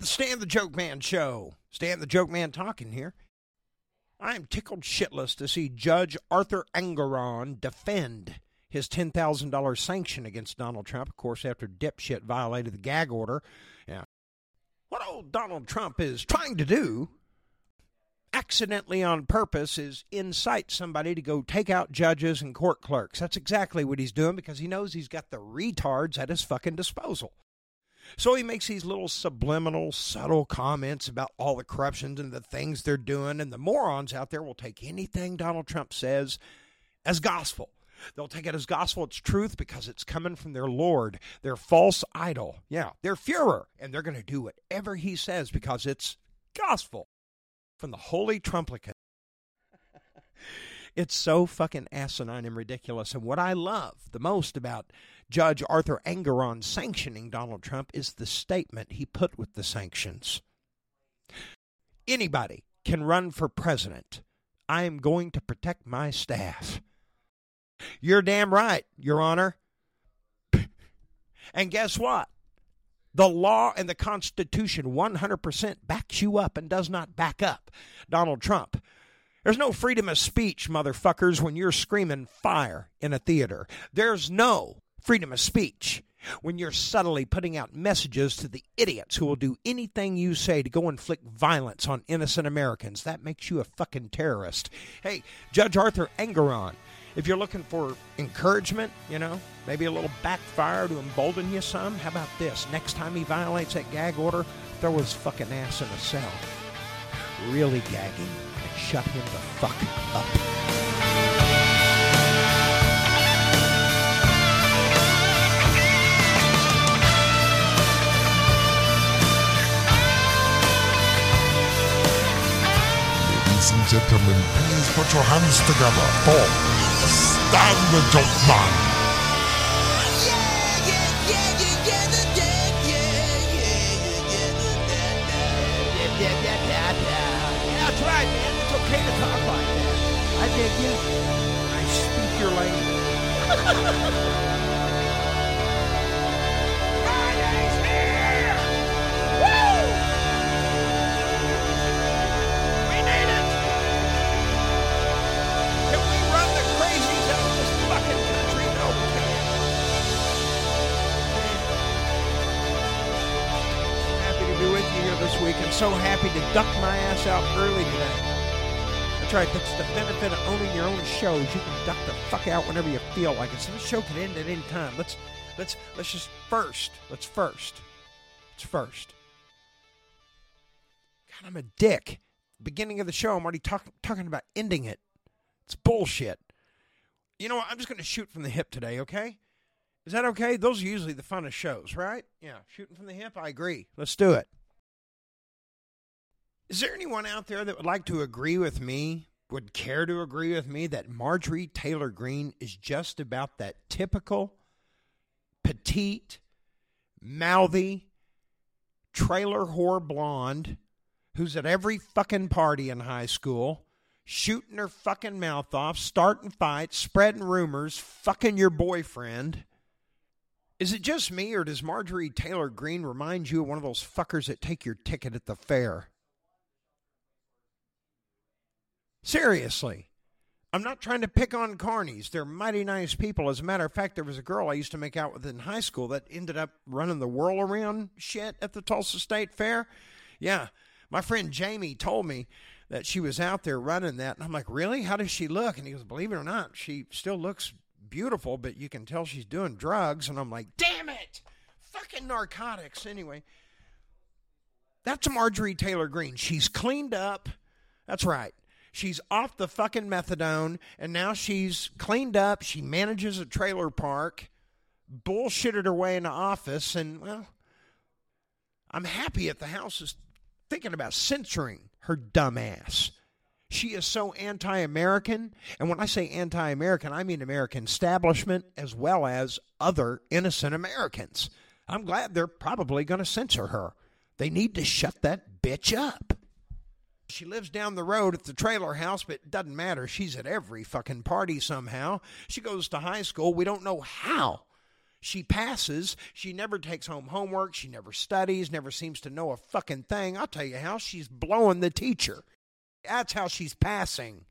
the Stan the Joke Man show. Stan the Joke Man talking here. I am tickled shitless to see Judge Arthur Engoron defend his $10,000 sanction against Donald Trump, of course, after dipshit violated the gag order. Yeah. What old Donald Trump is trying to do, accidentally on purpose, is incite somebody to go take out judges and court clerks. That's exactly what he's doing because he knows he's got the retards at his fucking disposal. So he makes these little subliminal, subtle comments about all the corruptions and the things they're doing, and the morons out there will take anything Donald Trump says as gospel. They'll take it as gospel, it's truth, because it's coming from their Lord, their false idol. Yeah, their Fuhrer, and they're going to do whatever he says because it's gospel from the Holy Trumplicate. it's so fucking asinine and ridiculous. And what I love the most about Judge Arthur Engoron sanctioning Donald Trump is the statement he put with the sanctions. Anybody can run for president. I am going to protect my staff. You're damn right, Your Honor. and guess what? The law and the Constitution 100% backs you up and does not back up Donald Trump. There's no freedom of speech, motherfuckers, when you're screaming fire in a theater. There's no freedom of speech when you're subtly putting out messages to the idiots who will do anything you say to go inflict violence on innocent Americans. That makes you a fucking terrorist. Hey, Judge Arthur Engoron, if you're looking for encouragement, you know, maybe a little backfire to embolden you some, how about this? Next time he violates that gag order, throw his fucking ass in a cell. Really gagging and shut him the fuck up. Ladies and gentlemen, please put your hands together for Stan the Joke Man. Shows. You can duck the fuck out whenever you feel like it. So this show can end at any time. Let's let's let's just first. Let's first. Let's first. God, I'm a dick. Beginning of the show, I'm already talk, talking about ending it. It's bullshit. You know what? I'm just going to shoot from the hip today, okay? Is that okay? Those are usually the funnest shows, right? Yeah, shooting from the hip, I agree. Let's do it. Is there anyone out there that would like to agree with me, would care to agree with me, that Marjorie Taylor Greene is just about that typical, petite, mouthy, trailer whore blonde who's at every fucking party in high school, shooting her fucking mouth off, starting fights, spreading rumors, fucking your boyfriend? Is it just me, or does Marjorie Taylor Greene remind you of one of those fuckers that take your ticket at the fair? Seriously. I'm not trying to pick on carnies. They're mighty nice people. As a matter of fact, there was a girl I used to make out with in high school that ended up running the whirl around shit at the Tulsa State Fair. Yeah. My friend Jamie told me that she was out there running that. And I'm like, really? How does she look? And he goes, believe it or not, she still looks beautiful, but you can tell she's doing drugs. And I'm like, damn it. Fucking narcotics. Anyway, that's Marjorie Taylor Greene. She's cleaned up. That's right. She's off the fucking methadone, and now she's cleaned up. She manages a trailer park, bullshitted her way into office, and, well, I'm happy at the House is thinking about censoring her dumbass. She is so anti American. And when I say anti American, I mean American establishment as well as other innocent Americans. I'm glad they're probably going to censor her. They need to shut that bitch up. She lives down the road at the trailer house, but it doesn't matter. She's at every fucking party somehow. She goes to high school. We don't know how She passes. She never takes home homework. She never studies, never seems to know a fucking thing. I'll tell you how she's blowing the teacher. That's how she's passing.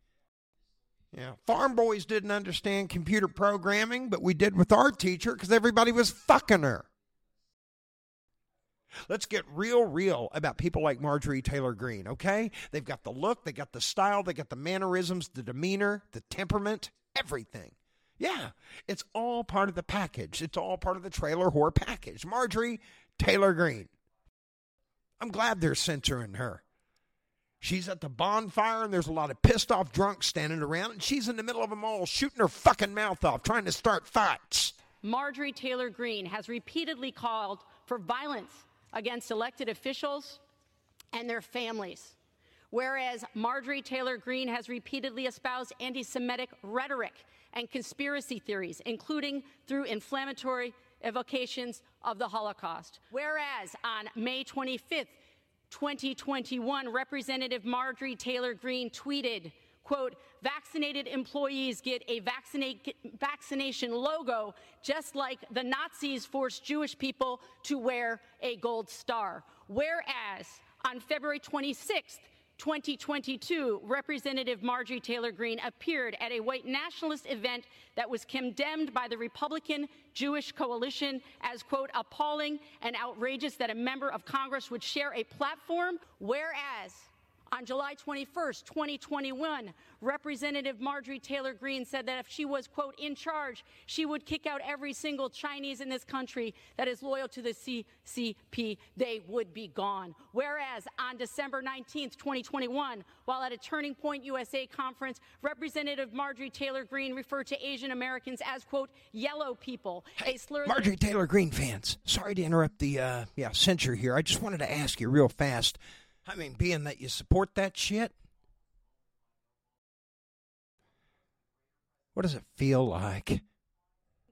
Yeah, farm boys didn't understand computer programming, but we did with our teacher because everybody was fucking her. Let's get real, real about people like Marjorie Taylor Greene, okay? They've got the look, they got the style, they got the mannerisms, the demeanor, the temperament, everything. Yeah, it's all part of the package. It's all part of the trailer whore package. Marjorie Taylor Greene. I'm glad they're censoring her. She's at the bonfire and there's a lot of pissed off drunks standing around, and she's in the middle of them all shooting her fucking mouth off, trying to start fights. Marjorie Taylor Greene has repeatedly called for violence against elected officials and their families. Whereas Marjorie Taylor Greene has repeatedly espoused anti Semitic rhetoric and conspiracy theories, including through inflammatory evocations of the Holocaust. Whereas on May 25th, 2021, Representative Marjorie Taylor Greene tweeted, quote, vaccinated employees get a vaccinate, vaccination logo just like the Nazis forced Jewish people to wear a gold star. Whereas on February 26th, 2022, Representative Marjorie Taylor Greene appeared at a white nationalist event that was condemned by the Republican Jewish coalition as, quote, appalling and outrageous that a member of Congress would share a platform, whereas on July 21st, 2021, Representative Marjorie Taylor Greene said that if she was, quote, in charge, she would kick out every single Chinese in this country that is loyal to the CCP. They would be gone. Whereas on December 19th, 2021, while at a Turning Point USA conference, Representative Marjorie Taylor Greene referred to Asian Americans as, quote, yellow people, hey, a slur. Marjorie Taylor Greene fans, sorry to interrupt the uh, yeah censure here. I just wanted to ask you real fast. I mean, being that you support that shit, what does it feel like?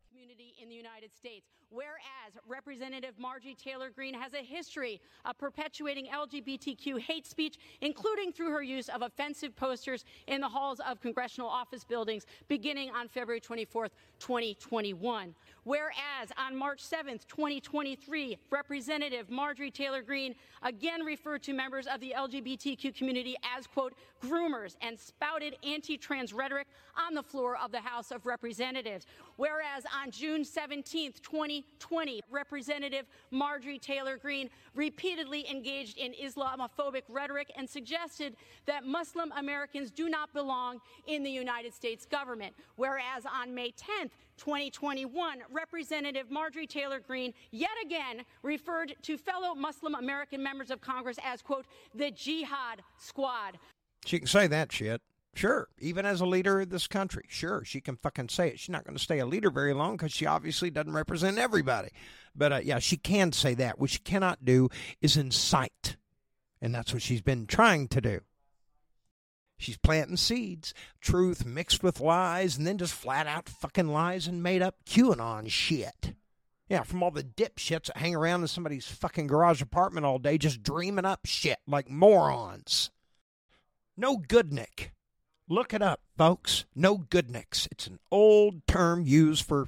Community in the United States. Whereas Representative Marjorie Taylor Greene has a history of perpetuating LGBTQ hate speech, including through her use of offensive posters in the halls of congressional office buildings beginning on February 24th, 2021. Whereas on March 7th, 2023, Representative Marjorie Taylor Greene again referred to members of the LGBTQ community as, quote, groomers and spouted anti trans rhetoric on the floor of the House of Representatives. Whereas on June 17th, 2020, Representative Marjorie Taylor Greene repeatedly engaged in Islamophobic rhetoric and suggested that Muslim Americans do not belong in the United States government. Whereas on May 10th, 2021, Representative Marjorie Taylor Greene yet again referred to fellow Muslim American members of Congress as, quote, the jihad squad. She can say that shit. Sure, even as a leader of this country, sure, she can fucking say it. She's not going to stay a leader very long because she obviously doesn't represent everybody. But uh, yeah, she can say that. What she cannot do is incite. And that's what she's been trying to do. She's planting seeds, truth mixed with lies, and then just flat out fucking lies and made up QAnon shit. Yeah, from all the dipshits that hang around in somebody's fucking garage apartment all day just dreaming up shit like morons. No Goodnick. Look it up, folks. No Goodnicks. It's an old term used for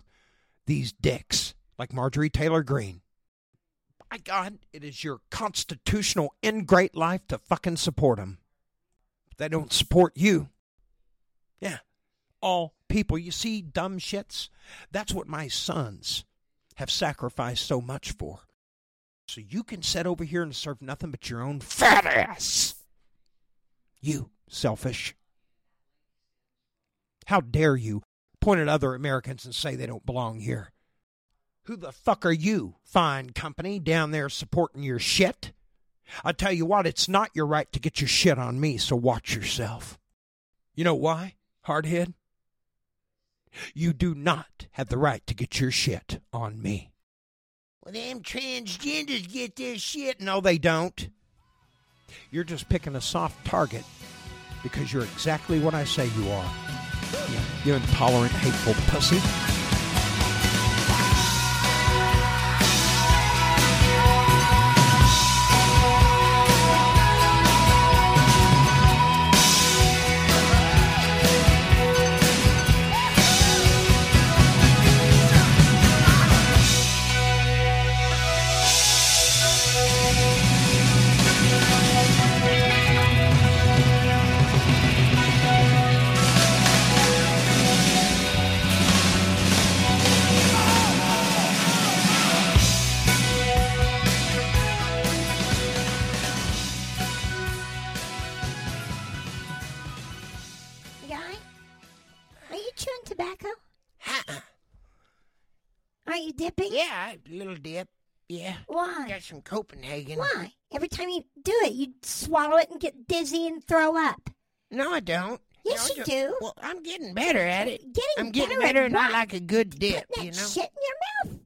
these dicks like Marjorie Taylor Greene. My God, it is your constitutional ingrate life to fucking support them. They don't support you. Yeah. All people. You see, dumb shits? That's what my sons have sacrificed so much for. So you can sit over here and serve nothing but your own fat ass. You, selfish. How dare you point at other Americans and say they don't belong here? Who the fuck are you, fine company, down there supporting your shit? I tell you what, it's not your right to get your shit on me, so watch yourself. You know why, hardhead? You do not have the right to get your shit on me. Well, them transgenders get their shit. No, they don't. You're just picking a soft target because you're exactly what I say you are. You, intolerant, hateful pussy. Yeah, a little dip. Yeah. Why? Got some Copenhagen. Why? Every time you do it, you swallow it and get dizzy and throw up. No, I don't. Yes, No, you do. Well, I'm getting better at it. Getting I'm getting better better, and I like a good dip. You that know. shit in your mouth.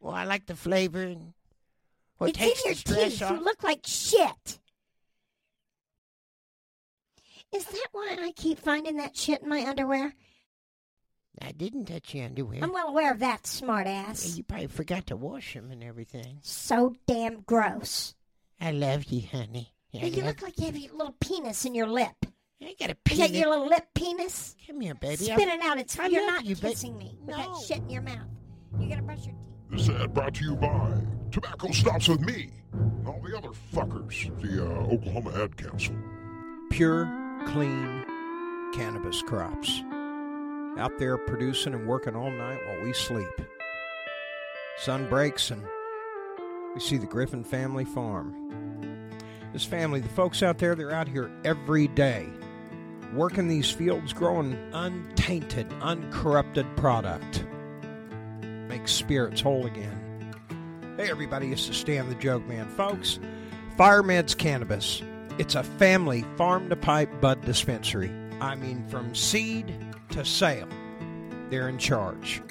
Well, I like the flavor and what it's takes in your the stress teeth. off. You look like shit. Is that why I keep finding that shit in my underwear? I didn't touch your underwear. I'm well aware of that, smart ass. You probably forgot to wash them and everything. So damn gross. I love you, honey. I you love look like you have a little penis in your lip. I got a Is penis. that your little lip penis? Come here, baby. Spit it out. It's I you're love not you, ba- kissing me with that shit in your mouth. You gotta brush your teeth. This ad brought to you by Tobacco Stops With Me and all the other fuckers, the uh, Oklahoma Ad Council. pure, clean cannabis crops. Out there producing and working all night while we sleep. Sun breaks and we see the Griffin family farm. This family, the folks out there, they're out here every day working these fields, growing untainted, uncorrupted product. Make spirits whole again. Hey, everybody, it's the Stan the Joke Man. Folks, Firemeds Cannabis. It's a family farm to pipe bud dispensary. I mean, from seed to sale, they're in charge.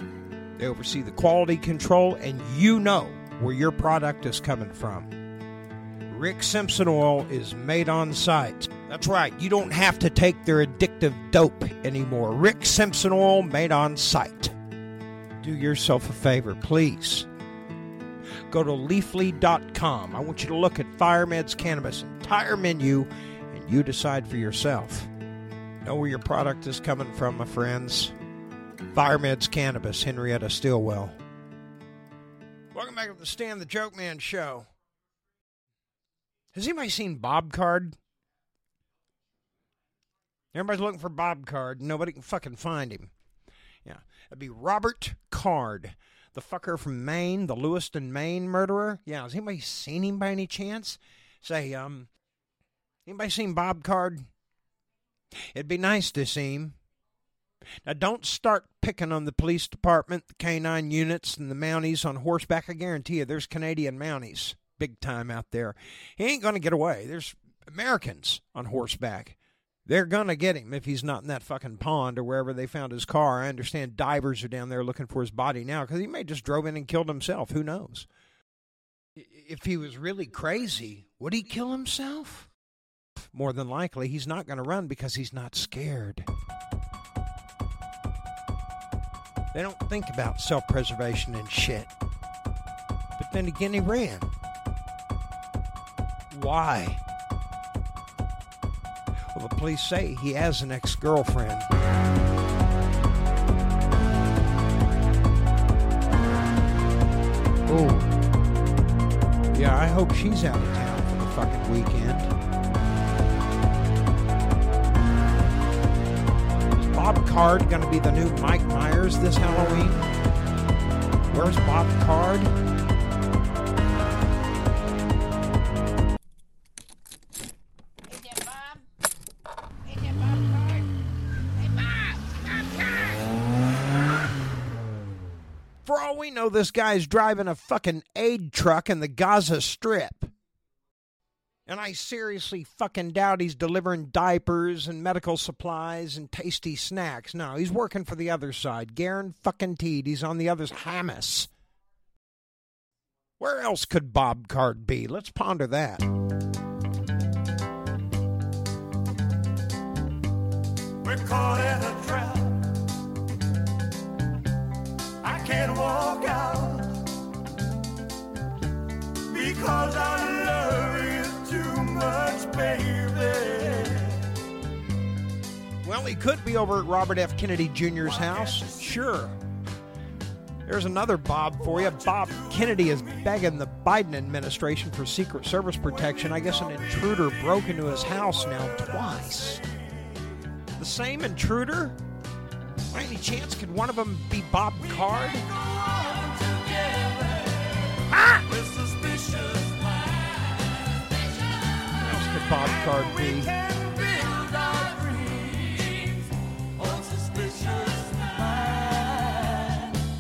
They oversee the quality control, and you know where your product is coming from. Rick Simpson oil is made on site. That's right, you don't have to take their addictive dope anymore. Rick Simpson oil made on site. Do yourself a favor, please go to leafly.com. I want you to look at Firemeds Cannabis entire menu and you decide for yourself. Know where your product is coming from, my friends. Firemeds Cannabis, Henrietta Stillwell. Welcome back to the Stan the Joke Man show. Has anybody seen Bob Card? Everybody's looking for Bob Card. Nobody can fucking find him. Yeah. It'd be Robert Card the fucker from Maine, the Lewiston, Maine murderer. Yeah, has anybody seen him by any chance? Say, um, anybody seen Bob Card? It'd be nice to see him. Now, don't start picking on the police department, the canine units, and the Mounties on horseback. I guarantee you, there's Canadian Mounties big time out there. He ain't going to get away. There's Americans on horseback. They're going to get him if he's not in that fucking pond or wherever they found his car. I understand divers are down there looking for his body now because he may just drove in and killed himself. Who knows? If he was really crazy, would he kill himself? More than likely, he's not going to run because he's not scared. They don't think about self preservation and shit. But then again, he ran. Why? Well, the police say he has an ex girlfriend. Oh. Yeah, I hope she's out of town for the fucking weekend. Card going to be the new Mike Myers this Halloween? Where's Bob Card? For all we know, this guy's driving a fucking aid truck in the Gaza Strip. And I seriously fucking doubt he's delivering diapers and medical supplies and tasty snacks. No, he's working for the other side. Garen fucking Teed. He's on the other's Hamas. Where else could Bob Card be? Let's ponder that. We're caught in a trap. I can't walk out because I love baby. Well, he could be over at Robert F. Kennedy Jr.'s house. Sure. There's another Bob for you. Bob Kennedy is begging the Biden administration for Secret Service protection. I guess an intruder broke into his house now twice. The same intruder? By any chance, could one of them be Bob Card? Bob Card minds.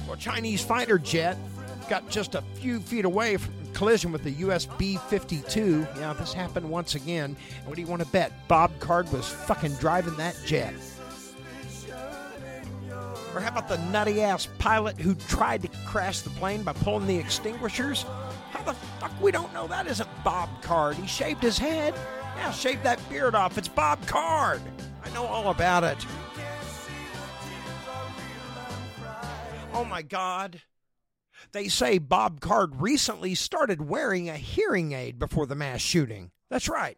What Chinese fighter jet got just a few feet away from collision with the US B 52. Yeah, this happened once again. What do you want to bet? Bob Card was fucking driving that jet. Or how about the nutty ass pilot who tried to crash the plane by pulling the extinguishers? How the fuck we don't know that isn't Bob Card? He shaved his head. Yeah, shave that beard off. It's Bob Card. I know all about it. Oh my God. They say Bob Card recently started wearing a hearing aid before the mass shooting. That's right.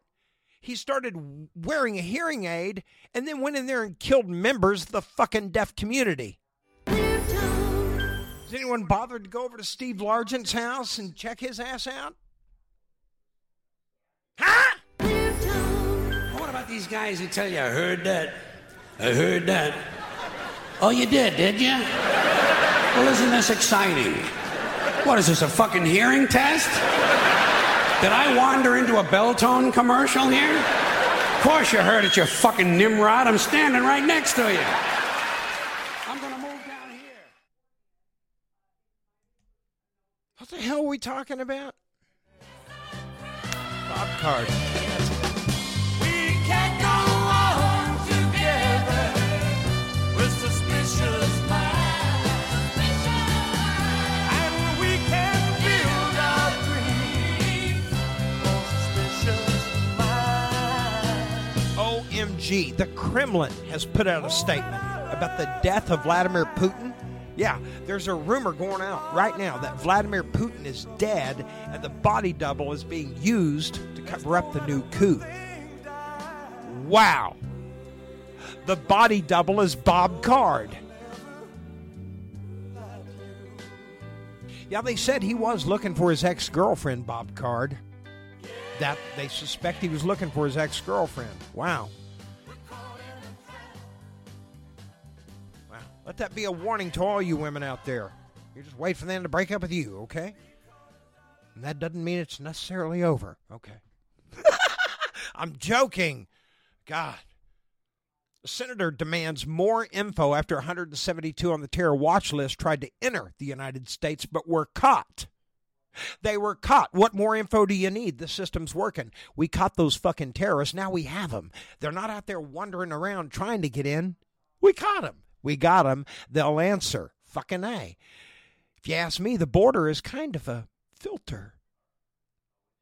He started wearing a hearing aid and then went in there and killed members of the fucking deaf community. Has anyone bothered to go over to Steve Largent's house and check his ass out? These guys who tell you, I heard that? I heard that. Oh, you did, did you? Well, isn't this exciting? What is this, a fucking hearing test? Did I wander into a Beltone commercial here? Of course you heard it, you fucking Nimrod. I'm standing right next to you. I'm gonna move down here. What the hell are we talking about? Bob Card. The Kremlin has put out a statement about the death of Vladimir Putin. Yeah, there's a rumor going out right now that Vladimir Putin is dead and the body double is being used to cover up the new coup. Wow. The body double is Bob Card. Yeah, they said he was looking for his ex girlfriend, Bob Card. That they suspect he was looking for his ex girlfriend. Wow. That be a warning to all you women out there. You just wait for them to break up with you, okay? And that doesn't mean it's necessarily over, okay? I'm joking. God. The senator demands more info after 172 on the terror watch list tried to enter the United States but were caught. They were caught. What more info do you need? The system's working. We caught those fucking terrorists. Now we have them. They're not out there wandering around trying to get in. We caught them. We got them. They'll answer. Fucking A. If you ask me, the border is kind of a filter.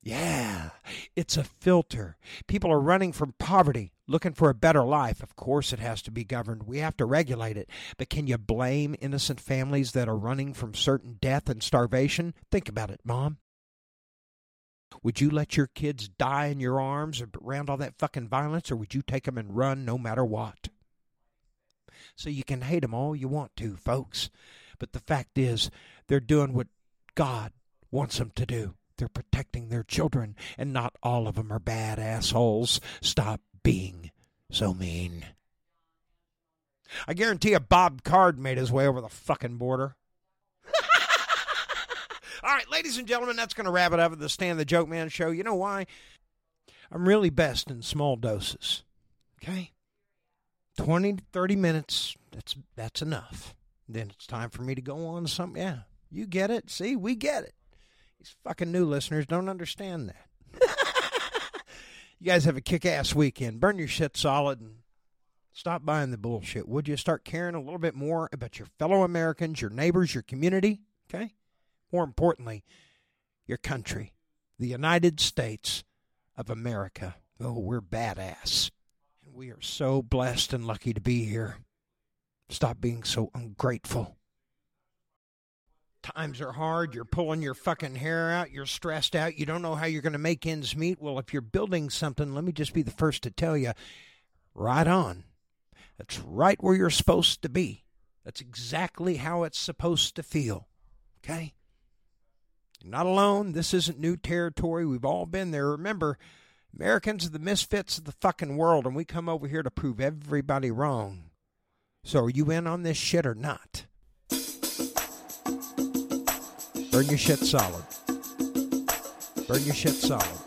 Yeah, it's a filter. People are running from poverty, looking for a better life. Of course, it has to be governed. We have to regulate it. But can you blame innocent families that are running from certain death and starvation? Think about it, Mom. Would you let your kids die in your arms around all that fucking violence, or would you take them and run no matter what? So you can hate them all you want to, folks. But the fact is, they're doing what God wants them to do. They're protecting their children, and not all of them are bad assholes. Stop being so mean. I guarantee a Bob Card made his way over the fucking border. all right, ladies and gentlemen, that's going to wrap it up at the Stan the Joke Man show. You know why? I'm really best in small doses. Okay? 20 to 30 minutes, that's that's enough. Then it's time for me to go on something. Yeah, you get it. See, we get it. These fucking new listeners don't understand that. you guys have a kick ass weekend. Burn your shit solid and stop buying the bullshit. Would you start caring a little bit more about your fellow Americans, your neighbors, your community? Okay? More importantly, your country, the United States of America. Oh, we're badass. We are so blessed and lucky to be here. Stop being so ungrateful. Times are hard. You're pulling your fucking hair out. You're stressed out. You don't know how you're going to make ends meet. Well, if you're building something, let me just be the first to tell you right on. That's right where you're supposed to be. That's exactly how it's supposed to feel. Okay? You're not alone. This isn't new territory. We've all been there. Remember, Americans are the misfits of the fucking world, and we come over here to prove everybody wrong. So, are you in on this shit or not? Burn your shit solid. Burn your shit solid.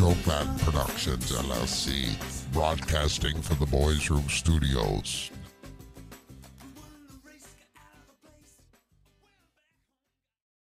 Madden Productions, LLC, broadcasting from the Boys Room Studios.